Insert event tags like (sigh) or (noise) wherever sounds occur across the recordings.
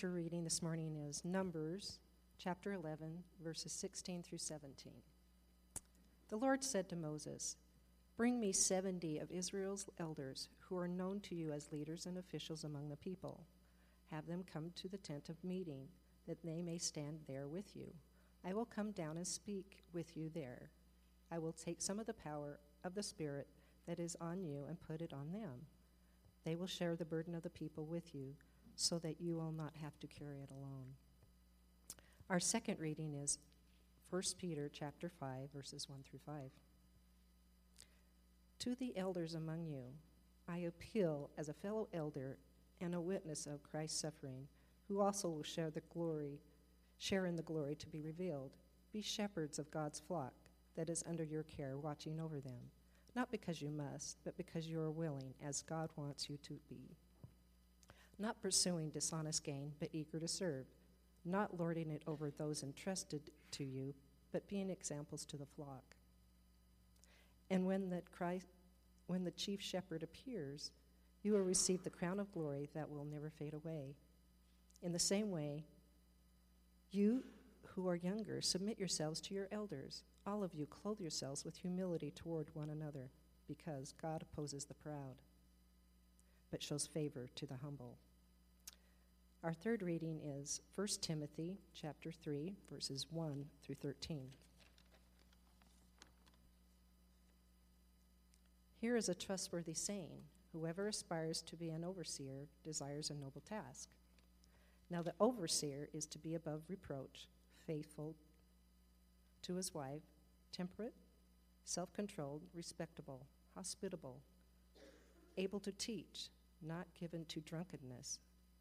scripture reading this morning is Numbers chapter 11, verses 16 through 17. The Lord said to Moses, Bring me 70 of Israel's elders who are known to you as leaders and officials among the people. Have them come to the tent of meeting, that they may stand there with you. I will come down and speak with you there. I will take some of the power of the Spirit that is on you and put it on them. They will share the burden of the people with you, so that you will not have to carry it alone. Our second reading is 1 Peter chapter 5 verses 1 through 5. To the elders among you, I appeal as a fellow elder and a witness of Christ's suffering, who also will share the glory, share in the glory to be revealed. Be shepherds of God's flock that is under your care, watching over them, not because you must, but because you are willing, as God wants you to be. Not pursuing dishonest gain, but eager to serve, not lording it over those entrusted to you, but being examples to the flock. And when the, Christ, when the chief shepherd appears, you will receive the crown of glory that will never fade away. In the same way, you who are younger, submit yourselves to your elders. All of you, clothe yourselves with humility toward one another, because God opposes the proud, but shows favor to the humble. Our third reading is 1 Timothy chapter 3 verses 1 through 13. Here is a trustworthy saying Whoever aspires to be an overseer desires a noble task. Now, the overseer is to be above reproach, faithful to his wife, temperate, self controlled, respectable, hospitable, able to teach, not given to drunkenness,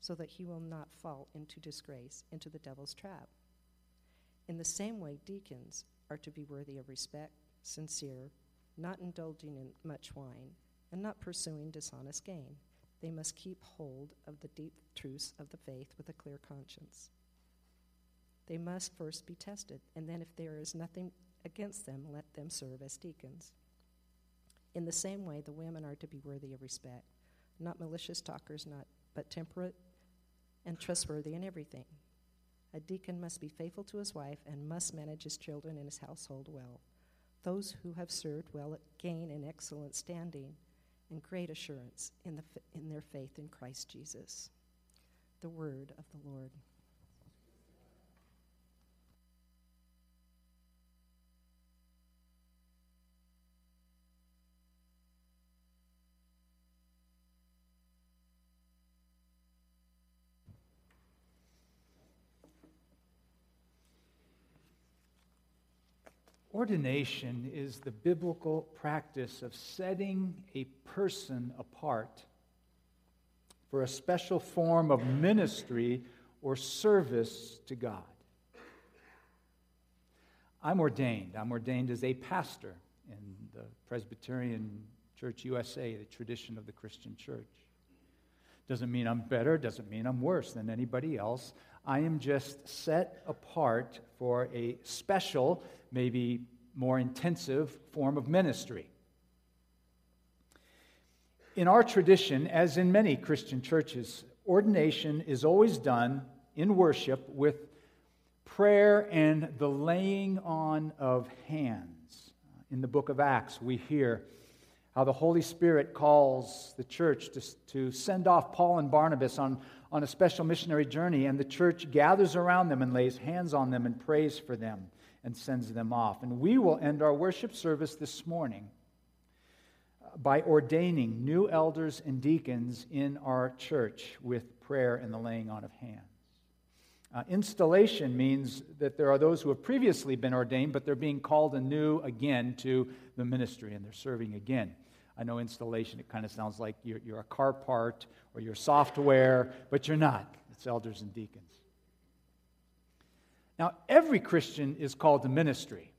so that he will not fall into disgrace, into the devil's trap. In the same way, deacons are to be worthy of respect, sincere, not indulging in much wine, and not pursuing dishonest gain. They must keep hold of the deep truths of the faith with a clear conscience. They must first be tested, and then, if there is nothing against them, let them serve as deacons. In the same way, the women are to be worthy of respect, not malicious talkers, not but temperate and trustworthy in everything. A deacon must be faithful to his wife and must manage his children and his household well. Those who have served well gain an excellent standing and great assurance in, the, in their faith in Christ Jesus. The word of the Lord. Ordination is the biblical practice of setting a person apart for a special form of ministry or service to God. I'm ordained. I'm ordained as a pastor in the Presbyterian Church USA, the tradition of the Christian church. Doesn't mean I'm better, doesn't mean I'm worse than anybody else. I am just set apart for a special, maybe more intensive form of ministry. In our tradition, as in many Christian churches, ordination is always done in worship with prayer and the laying on of hands. In the book of Acts, we hear how the Holy Spirit calls the church to, to send off Paul and Barnabas on on a special missionary journey, and the church gathers around them and lays hands on them and prays for them and sends them off. And we will end our worship service this morning by ordaining new elders and deacons in our church with prayer and the laying on of hands. Uh, installation means that there are those who have previously been ordained, but they're being called anew again to the ministry and they're serving again. I know installation, it kind of sounds like you're, you're a car part or you're software, but you're not. It's elders and deacons. Now, every Christian is called to ministry.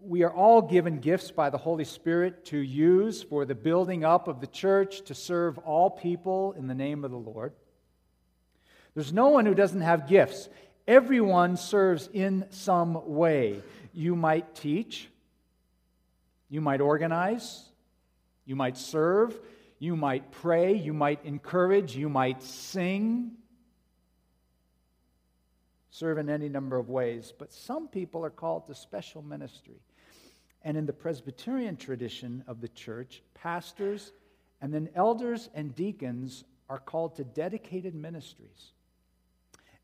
We are all given gifts by the Holy Spirit to use for the building up of the church to serve all people in the name of the Lord. There's no one who doesn't have gifts. Everyone serves in some way. You might teach, you might organize, you might serve, you might pray, you might encourage, you might sing. Serve in any number of ways. But some people are called to special ministry. And in the Presbyterian tradition of the church, pastors and then elders and deacons are called to dedicated ministries.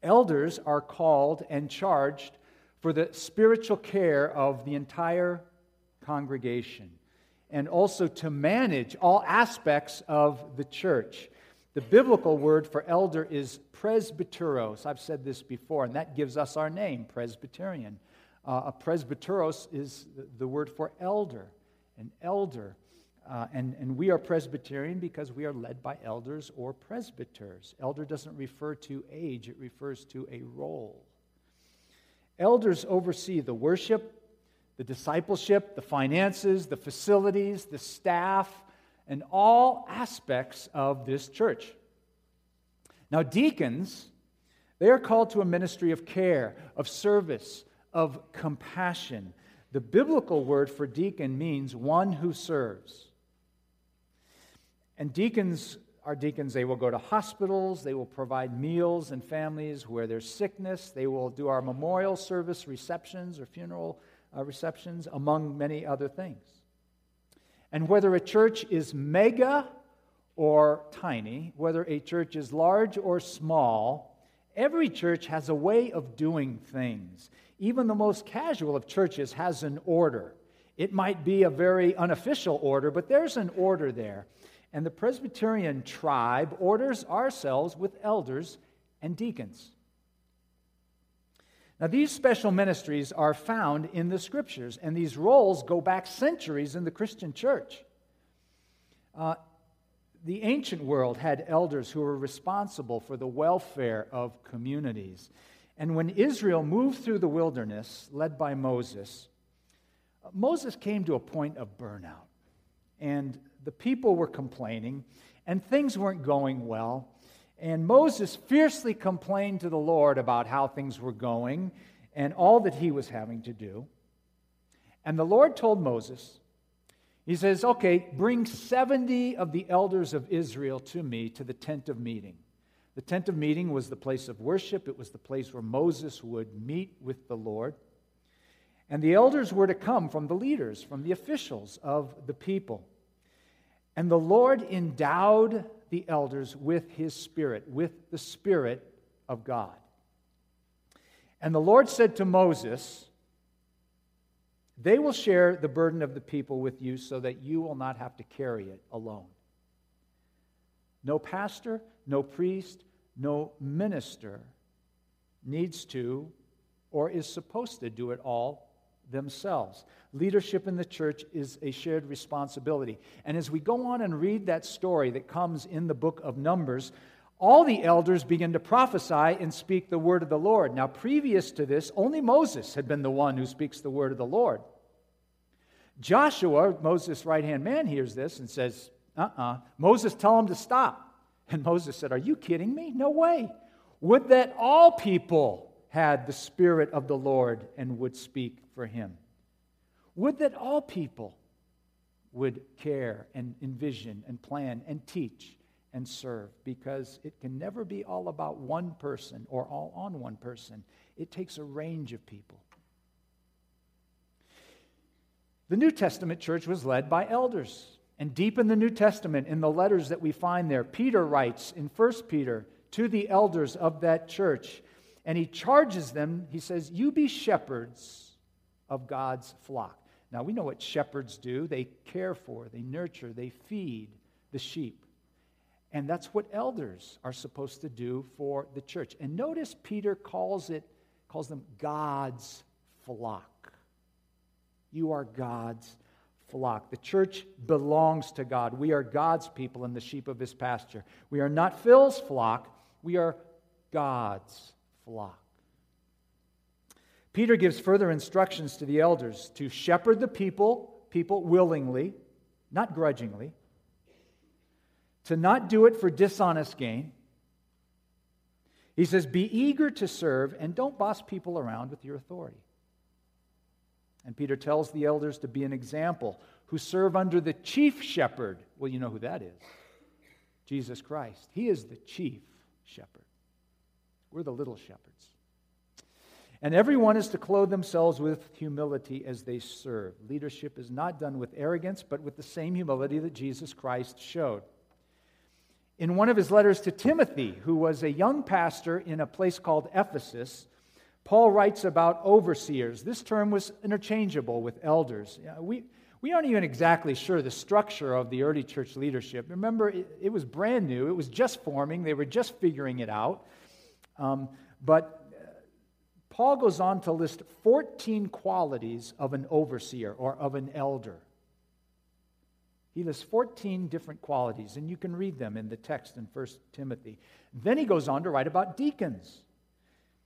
Elders are called and charged for the spiritual care of the entire congregation and also to manage all aspects of the church. The biblical word for elder is presbyteros. I've said this before, and that gives us our name, Presbyterian. Uh, a presbyteros is the word for elder, an elder. Uh, and, and we are Presbyterian because we are led by elders or presbyters. Elder doesn't refer to age, it refers to a role. Elders oversee the worship, the discipleship, the finances, the facilities, the staff, and all aspects of this church. Now, deacons, they are called to a ministry of care, of service, of compassion. The biblical word for deacon means one who serves. And deacons are deacons. They will go to hospitals, they will provide meals and families where there's sickness, they will do our memorial service receptions or funeral uh, receptions, among many other things. And whether a church is mega or tiny, whether a church is large or small, every church has a way of doing things. Even the most casual of churches has an order. It might be a very unofficial order, but there's an order there. And the Presbyterian tribe orders ourselves with elders and deacons. Now, these special ministries are found in the scriptures, and these roles go back centuries in the Christian church. Uh, the ancient world had elders who were responsible for the welfare of communities. And when Israel moved through the wilderness, led by Moses, Moses came to a point of burnout. And the people were complaining, and things weren't going well. And Moses fiercely complained to the Lord about how things were going and all that he was having to do. And the Lord told Moses, He says, Okay, bring 70 of the elders of Israel to me to the tent of meeting. The tent of meeting was the place of worship, it was the place where Moses would meet with the Lord. And the elders were to come from the leaders, from the officials of the people. And the Lord endowed the elders with his spirit, with the spirit of God. And the Lord said to Moses, They will share the burden of the people with you so that you will not have to carry it alone. No pastor, no priest, no minister needs to or is supposed to do it all themselves. Leadership in the church is a shared responsibility. And as we go on and read that story that comes in the book of Numbers, all the elders begin to prophesy and speak the word of the Lord. Now, previous to this, only Moses had been the one who speaks the word of the Lord. Joshua, Moses' right hand man, hears this and says, Uh uh-uh. uh Moses, tell him to stop. And Moses said, Are you kidding me? No way. Would that all people had the Spirit of the Lord and would speak for him. Would that all people would care and envision and plan and teach and serve because it can never be all about one person or all on one person. It takes a range of people. The New Testament church was led by elders. And deep in the New Testament, in the letters that we find there, Peter writes in 1 Peter to the elders of that church and he charges them, he says, You be shepherds of God's flock. Now, we know what shepherds do they care for, they nurture, they feed the sheep. And that's what elders are supposed to do for the church. And notice Peter calls it calls them God's flock. You are God's flock. The church belongs to God. We are God's people and the sheep of his pasture. We are not Phil's flock, we are God's flock. Peter gives further instructions to the elders to shepherd the people, people willingly, not grudgingly, to not do it for dishonest gain. He says, Be eager to serve and don't boss people around with your authority. And Peter tells the elders to be an example who serve under the chief shepherd. Well, you know who that is Jesus Christ. He is the chief shepherd. We're the little shepherds. And everyone is to clothe themselves with humility as they serve. Leadership is not done with arrogance, but with the same humility that Jesus Christ showed. In one of his letters to Timothy, who was a young pastor in a place called Ephesus, Paul writes about overseers. This term was interchangeable with elders. We, we aren't even exactly sure the structure of the early church leadership. Remember, it, it was brand new, it was just forming, they were just figuring it out. Um, but Paul goes on to list 14 qualities of an overseer or of an elder. He lists 14 different qualities, and you can read them in the text in 1 Timothy. Then he goes on to write about deacons.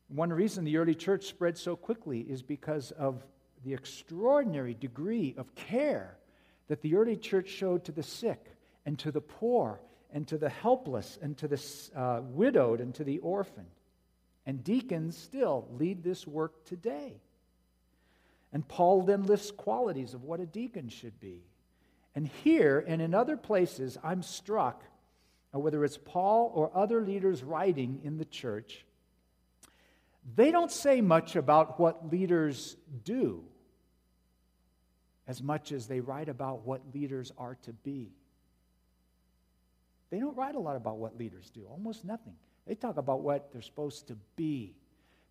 One reason the early church spread so quickly is because of the extraordinary degree of care that the early church showed to the sick and to the poor and to the helpless and to the uh, widowed and to the orphan. And deacons still lead this work today. And Paul then lists qualities of what a deacon should be. And here and in other places, I'm struck, uh, whether it's Paul or other leaders writing in the church, they don't say much about what leaders do as much as they write about what leaders are to be. They don't write a lot about what leaders do, almost nothing. They talk about what they're supposed to be.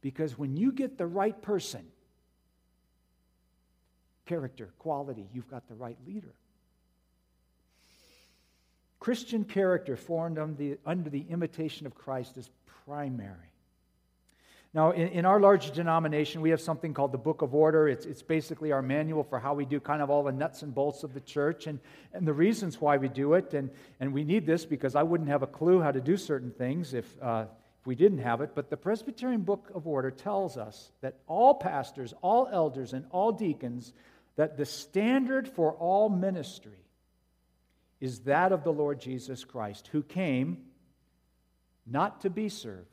Because when you get the right person, character, quality, you've got the right leader. Christian character formed under the, under the imitation of Christ is primary. Now, in, in, our large denomination, we have something called the Book of Order. It's, it's basically our manual for how we do kind of all the nuts and bolts of the church and, and the reasons why we do it. And, and we need this because I wouldn't have a clue how to do certain things if, uh, if we didn't have it. But the Presbyterian Book of Order tells us that all pastors, all elders, and all deacons, that the standard for all ministry is that of the Lord Jesus Christ, who came not to be served,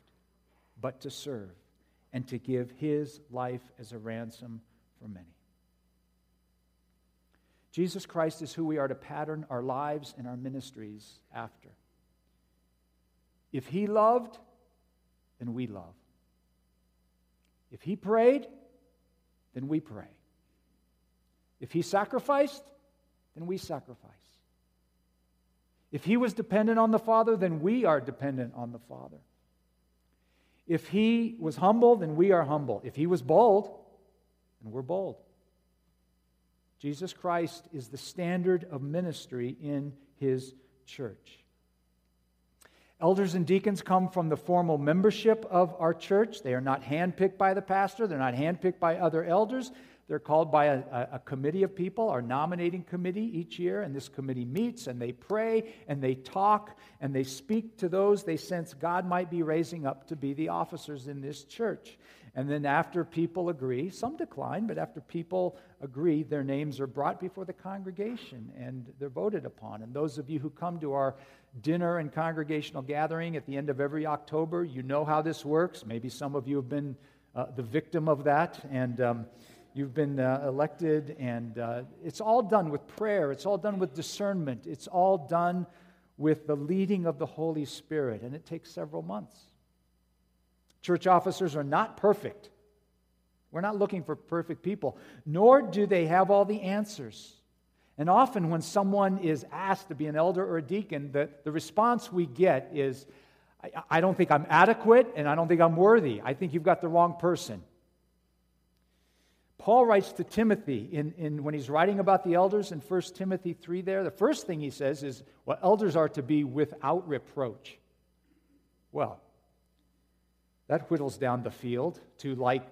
but to serve and to give his life as a ransom for many. Jesus Christ is who we are to pattern our lives and our ministries after. If he loved, then we love. If he prayed, then we pray. If he sacrificed, then we sacrifice. If he was dependent on the Father, then we are dependent on the Father. If he was humble, then we are humble. If he was bold, then we're bold. Jesus Christ is the standard of ministry in his church. Elders and deacons come from the formal membership of our church. They are not handpicked by the pastor, they're not handpicked by other elders. They're called by a, a, committee of people, our nominating committee each year, and this committee meets and they pray and they talk and they speak to those they sense God might be raising up to be the officers in this church. And then, after people agree, some decline, but after people agree, their names are brought before the congregation and they're voted upon. And those of you who come to our dinner and congregational gathering at the end of every October, you know how this works. Maybe some of you have been uh, the victim of that. And um, You've been uh, elected, and uh, it's all done with prayer. It's all done with discernment. It's all done with the leading of the Holy Spirit, and it takes several months. Church officers are not perfect. We're not looking for perfect people, nor do they have all the answers. And often, when someone is asked to be an elder or a deacon, the, the response we get is, I, I don't think I'm adequate and I don't think I'm worthy. I think you've got the wrong person. Paul writes to Timothy in, in, when he's writing about the elders in 1 Timothy 3 there, the first thing he says is, well, elders are to be without reproach. Well, that whittles down the field to like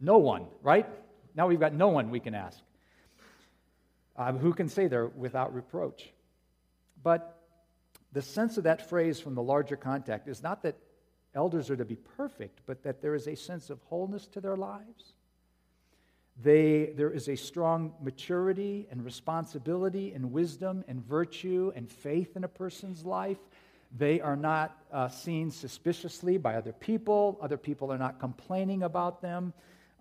no one, right? Now we've got no one we can ask. Uh, who can say they're without reproach? But the sense of that phrase from the larger context is not that elders are to be perfect, but that there is a sense of wholeness to their lives They, there is a strong maturity and responsibility and wisdom and virtue and faith in a person's life. They are not uh, seen suspiciously by other people. Other people are not complaining about them.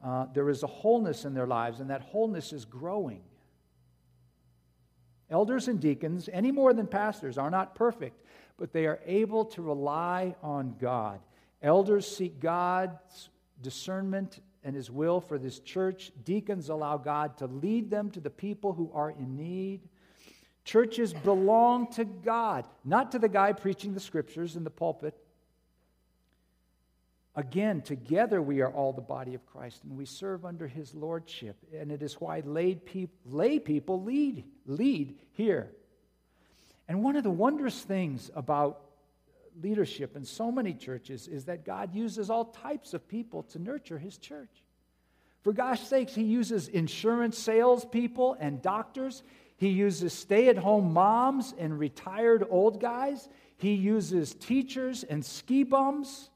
Uh, there is a wholeness in their lives, and that wholeness is growing. Elders and deacons, any more than pastors, are not perfect, but they are able to rely on God. Elders seek God's discernment and His will for this church. Deacons allow God to lead them to the people who are in need. Churches belong to God, not to the guy preaching the scriptures in the pulpit. Again, together we are all the body of Christ and we serve under his lordship. And it is why lay, lay people lead, lead here. And one of the wondrous things about leadership in so many churches is that God uses all types of people to nurture his church. For gosh sakes, he uses insurance salespeople and doctors. He uses stay at home moms and retired old guys. He uses teachers and ski bums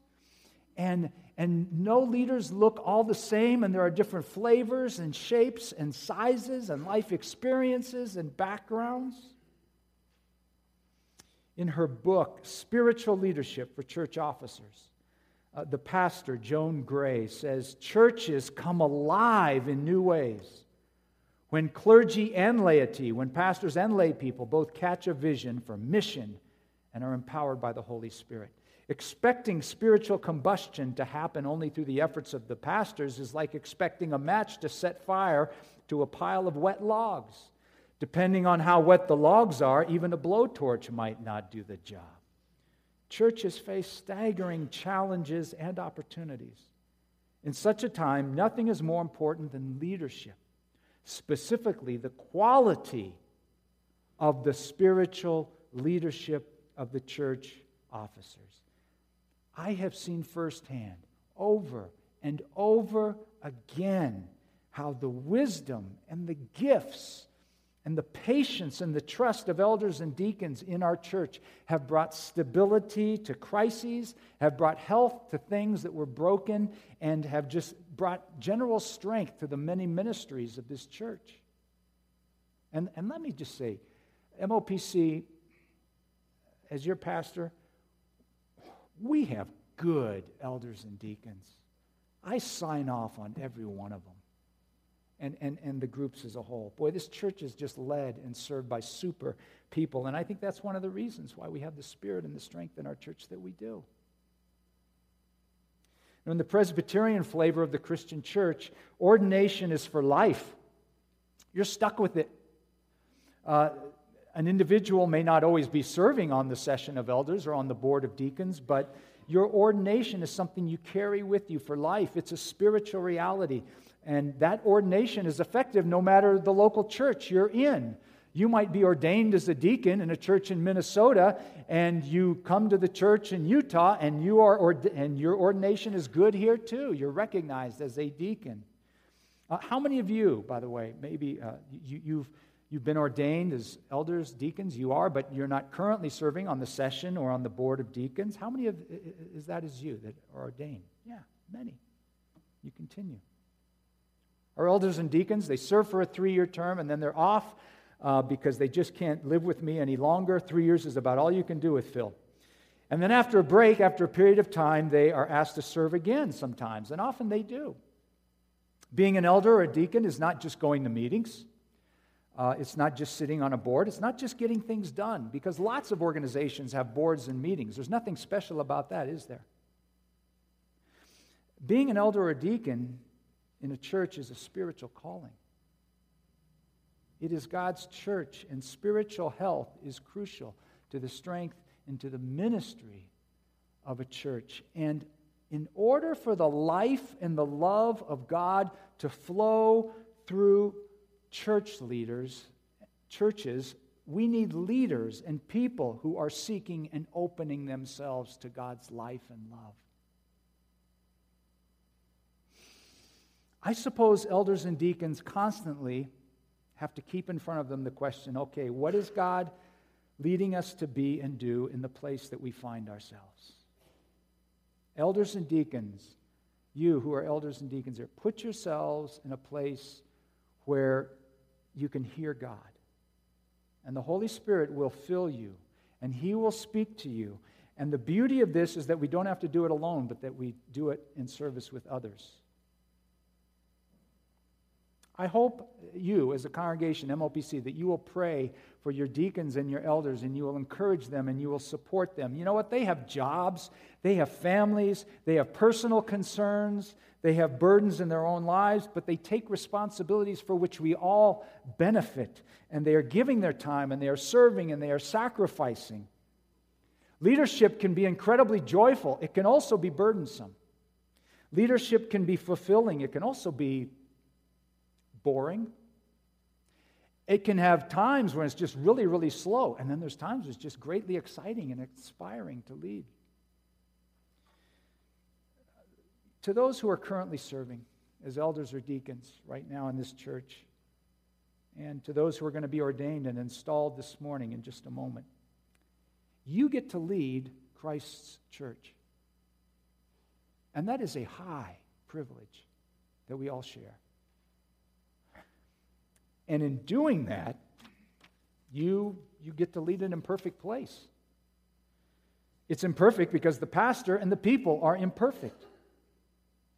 and, and no leaders look all the same, and there are different flavors and shapes and sizes and life experiences and backgrounds. In her book, Spiritual Leadership for Church Officers, uh, the pastor, Joan Gray, says churches come alive in new ways when clergy and laity, when pastors and lay people both catch a vision for mission and are empowered by the Holy Spirit. Expecting spiritual combustion to happen only through the efforts of the pastors is like expecting a match to set fire to a pile of wet logs. Depending on how wet the logs are, even a blowtorch might not do the job. Churches face staggering challenges and opportunities. In such a time, nothing is more important than leadership, specifically the quality of the spiritual leadership of the church officers. I have seen firsthand, over and over again, how the wisdom and the gifts and the patience and the trust of elders and deacons in our church have brought stability to crises, have brought health to things that were broken, and have just brought general strength to the many ministries of this church. And, and let me just say, MOPC, as your pastor, we have good elders and deacons. I sign off on every one of them and, and, and the groups as a whole. Boy, this church is just led and served by super people. And I think that's one of the reasons why we have the spirit and the strength in our church that we do. in the Presbyterian flavor of the Christian church, ordination is for life. You're stuck with it. Uh, an individual may not always be serving on the session of elders or on the board of deacons, but your ordination is something you carry with you for life. It's a spiritual reality. And that ordination is effective no matter the local church you're in. You might be ordained as a deacon in a church in Minnesota, and you come to the church in Utah, and, you are ord- and your ordination is good here too. You're recognized as a deacon. Uh, how many of you, by the way, maybe uh, you, you've You've been ordained as elders, deacons, you are, but you're not currently serving on the session or on the board of deacons. How many of is that is you that are ordained? Yeah, many. You continue. Our elders and deacons, they serve for a three year term and then they're off uh, because they just can't live with me any longer. Three years is about all you can do with Phil. And then after a break, after a period of time, they are asked to serve again sometimes, and often they do. Being an elder or a deacon is not just going to meetings. Uh, it's not just sitting on a board. It's not just getting things done, because lots of organizations have boards and meetings. There's nothing special about that, is there? Being an elder or a deacon in a church is a spiritual calling. It is God's church, and spiritual health is crucial to the strength and to the ministry of a church. And in order for the life and the love of God to flow through church leaders, churches, we need leaders and people who are seeking and opening themselves to God's life and love. I suppose elders and deacons constantly have to keep in front of them the question okay, what is God leading us to be and do in the place that we find ourselves? Elders and deacons you who are elders and deacons here, put yourselves in a place where you can hear God. And the Holy Spirit will fill you, and He will speak to you. And the beauty of this is that we don't have to do it alone, but that we do it in service with others. I hope you, as a congregation, MOPC, that you will pray for your deacons and your elders and you will encourage them and you will support them. You know what? They have jobs, they have families, they have personal concerns, they have burdens in their own lives, but they take responsibilities for which we all benefit. And they are giving their time and they are serving and they are sacrificing. Leadership can be incredibly joyful, it can also be burdensome. Leadership can be fulfilling, it can also be boring. It can have times when it's just really, really slow, and then there's times it's just greatly exciting and inspiring to lead. To those who are currently serving as elders or deacons right now in this church, and to those who are going to be ordained and installed this morning in just a moment, you get to lead Christ's church. And that is a high privilege that we all share. And in doing that, you, you get to lead an imperfect place. It's imperfect because the pastor and the people are imperfect.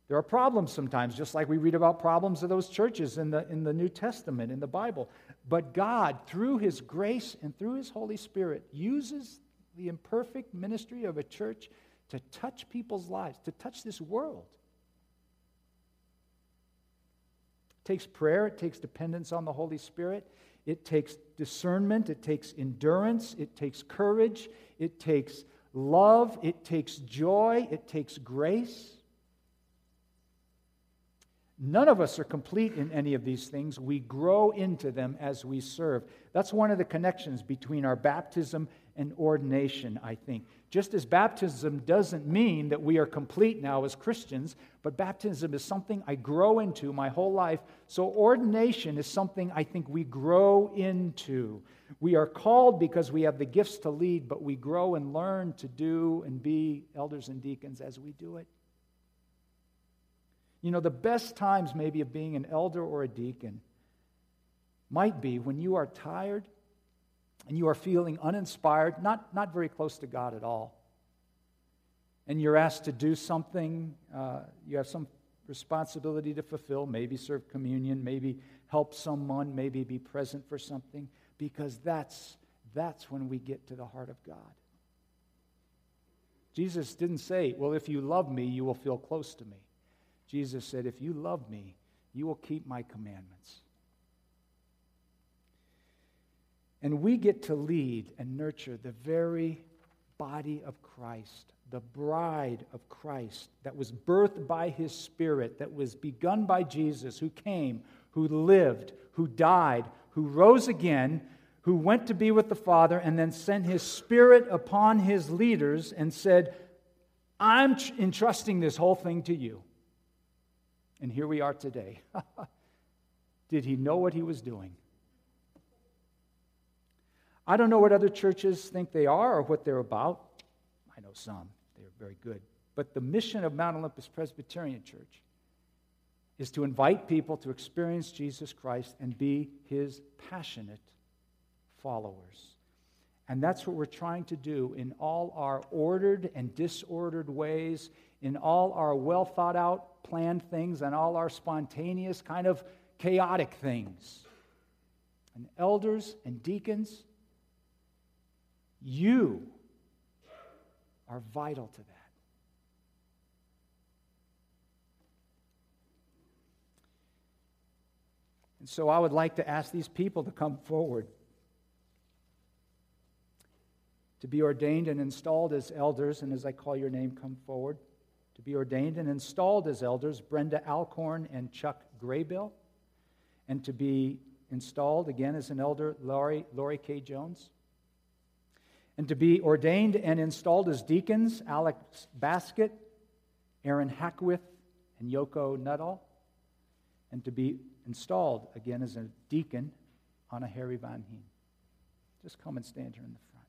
There are problems sometimes, just like we read about problems of those churches in the, in the New Testament, in the Bible. But God, through His grace and through His Holy Spirit, uses the imperfect ministry of a church to touch people's lives, to touch this world. Takes prayer, it takes dependence on the Holy Spirit, it takes discernment, it takes endurance, it takes courage, it takes love, it takes joy, it takes grace. None of us are complete in any of these things. We grow into them as we serve. That's one of the connections between our baptism and ordination, I think. Just as baptism doesn't mean that we are complete now as Christians, but baptism is something I grow into my whole life. So ordination is something I think we grow into. We are called because we have the gifts to lead, but we grow and learn to do and be elders and deacons as we do it. You know, the best times maybe of being an elder or a deacon might be when you are tired and you are feeling uninspired, not, not very close to God at all, and you're asked to do something, uh, you have some responsibility to fulfill, maybe serve communion, maybe help someone, maybe be present for something, because that's, that's when we get to the heart of God. Jesus didn't say, Well, if you love me, you will feel close to me. Jesus said, If you love me, you will keep my commandments. And we get to lead and nurture the very body of Christ, the bride of Christ that was birthed by his Spirit, that was begun by Jesus, who came, who lived, who died, who rose again, who went to be with the Father, and then sent his Spirit upon his leaders and said, I'm entrusting this whole thing to you. And here we are today. (laughs) Did he know what he was doing? I don't know what other churches think they are or what they're about. I know some, they're very good. But the mission of Mount Olympus Presbyterian Church is to invite people to experience Jesus Christ and be his passionate followers. And that's what we're trying to do in all our ordered and disordered ways, in all our well thought out, planned things, and all our spontaneous, kind of chaotic things. And elders and deacons, you are vital to that. And so I would like to ask these people to come forward to be ordained and installed as elders. And as I call your name, come forward. To be ordained and installed as elders, Brenda Alcorn and Chuck Graybill. And to be installed again as an elder, Laurie, Laurie K. Jones and to be ordained and installed as deacons Alex Basket, Aaron Hackwith, and Yoko Nuttall, and to be installed again as a deacon Anna Harry Van Heen. Just come and stand here in the front.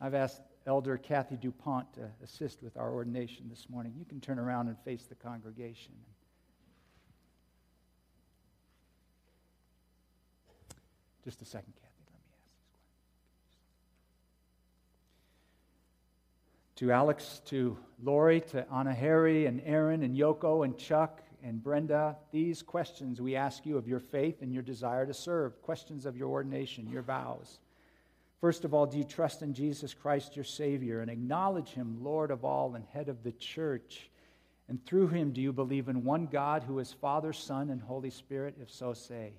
I've asked Elder Kathy DuPont to assist with our ordination this morning. You can turn around and face the congregation. Just a second, Kathy. Let me ask this question. To Alex, to Lori, to Anna Harry, and Aaron, and Yoko, and Chuck, and Brenda, these questions we ask you of your faith and your desire to serve, questions of your ordination, your vows. First of all, do you trust in Jesus Christ, your Savior, and acknowledge Him, Lord of all and head of the church? And through Him, do you believe in one God who is Father, Son, and Holy Spirit? If so, say.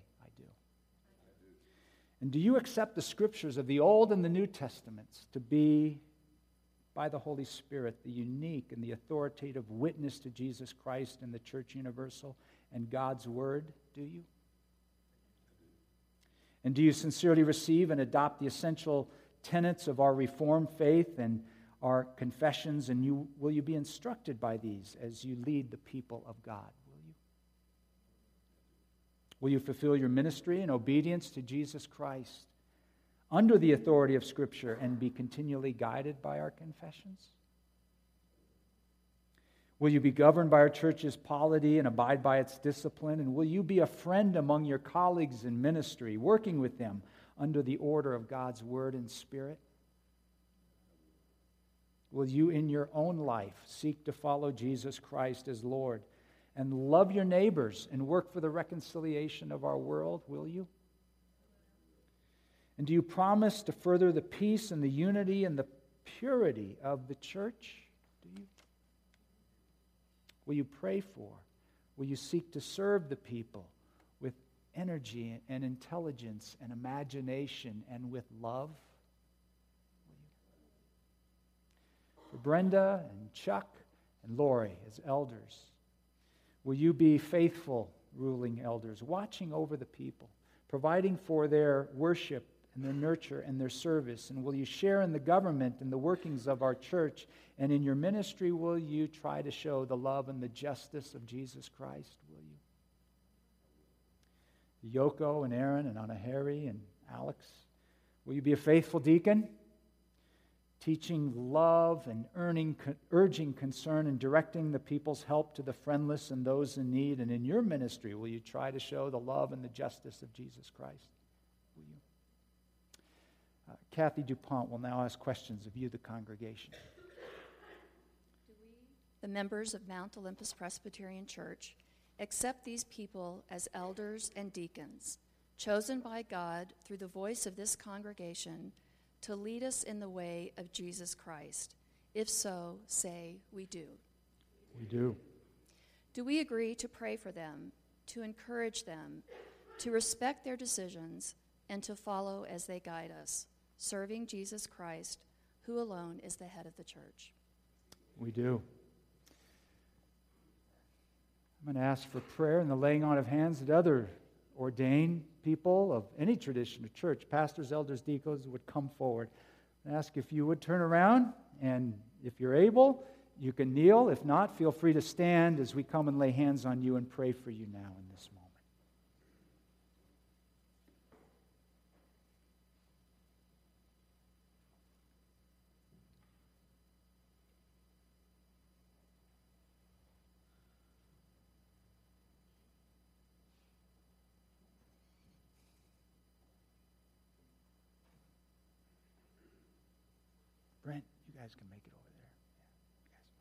And do you accept the scriptures of the Old and the New Testaments to be, by the Holy Spirit, the unique and the authoritative witness to Jesus Christ and the Church Universal and God's Word? Do you? And do you sincerely receive and adopt the essential tenets of our Reformed faith and our confessions? And you, will you be instructed by these as you lead the people of God? Will you? Fulfill your ministry in obedience to Jesus Christ under the authority of Scripture and be continually guided by our confessions? Will you be governed by our church's polity and abide by its discipline? And will you be a friend among your colleagues in ministry, working with them under the order of God's word and spirit? Will you, in your own life, seek to follow Jesus Christ as Lord and love your neighbors and work for the reconciliation of our world? Will you? And do you promise to further the peace and the unity and the purity of the church? Do you? Will you pray for? Will you seek to serve the people with energy and intelligence and imagination and with love? For Brenda and Chuck and Lori as elders, will you be faithful ruling elders, watching over the people, providing for their worship and their nurture and their service? And will you share in the government and the workings of our church? And in your ministry, will you try to show the love and the justice of Jesus Christ? Will you? Yoko and Aaron and Anna Harry and Alex, will you be a faithful deacon? Teaching love and earning, urging concern and directing the people's help to the friendless and those in need. And in your ministry, will you try to show the love and the justice of Jesus Christ? Will Uh, Kathy DuPont will now ask questions of you, the congregation. Do we, the members of Mount Olympus Presbyterian Church, accept these people as elders and deacons, chosen by God through the voice of this congregation to lead us in the way of Jesus Christ? If so, say, We do. We do. Do we agree to pray for them, to encourage them, to respect their decisions, and to follow as they guide us? serving Jesus Christ, who alone is the head of the church. We do. I'm going to ask for prayer and the laying on of hands that other ordained people of any tradition of church, pastors, elders, deacons, would come forward. I ask if you would turn around, and if you're able, you can kneel. If not, feel free to stand as we come and lay hands on you and pray for you now in this moment. Guys can make it over there. Yeah, guys over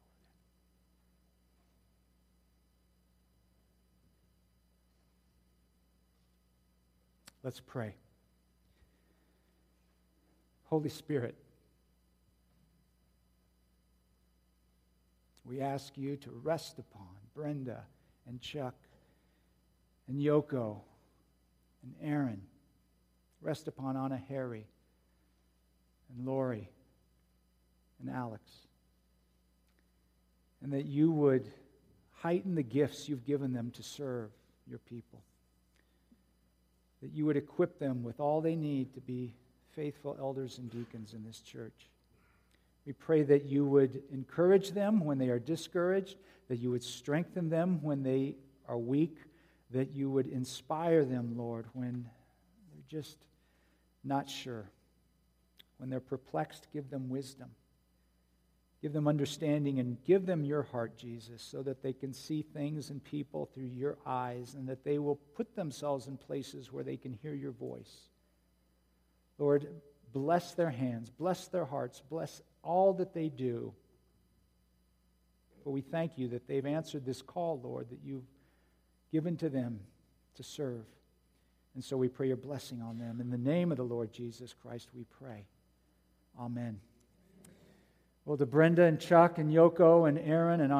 there. Let's pray. Holy Spirit, we ask you to rest upon Brenda and Chuck and Yoko and Aaron. Rest upon Anna Harry and Lori and Alex. And that you would heighten the gifts you've given them to serve your people. That you would equip them with all they need to be faithful elders and deacons in this church. We pray that you would encourage them when they are discouraged, that you would strengthen them when they are weak, that you would inspire them, Lord, when they're just not sure. When they're perplexed, give them wisdom. Give them understanding and give them your heart, Jesus, so that they can see things and people through your eyes and that they will put themselves in places where they can hear your voice. Lord, bless their hands, bless their hearts, bless all that they do. For we thank you that they've answered this call, Lord, that you've given to them to serve. And so we pray your blessing on them. In the name of the Lord Jesus Christ, we pray. Amen. Well, to Brenda and Chuck and Yoko and Aaron and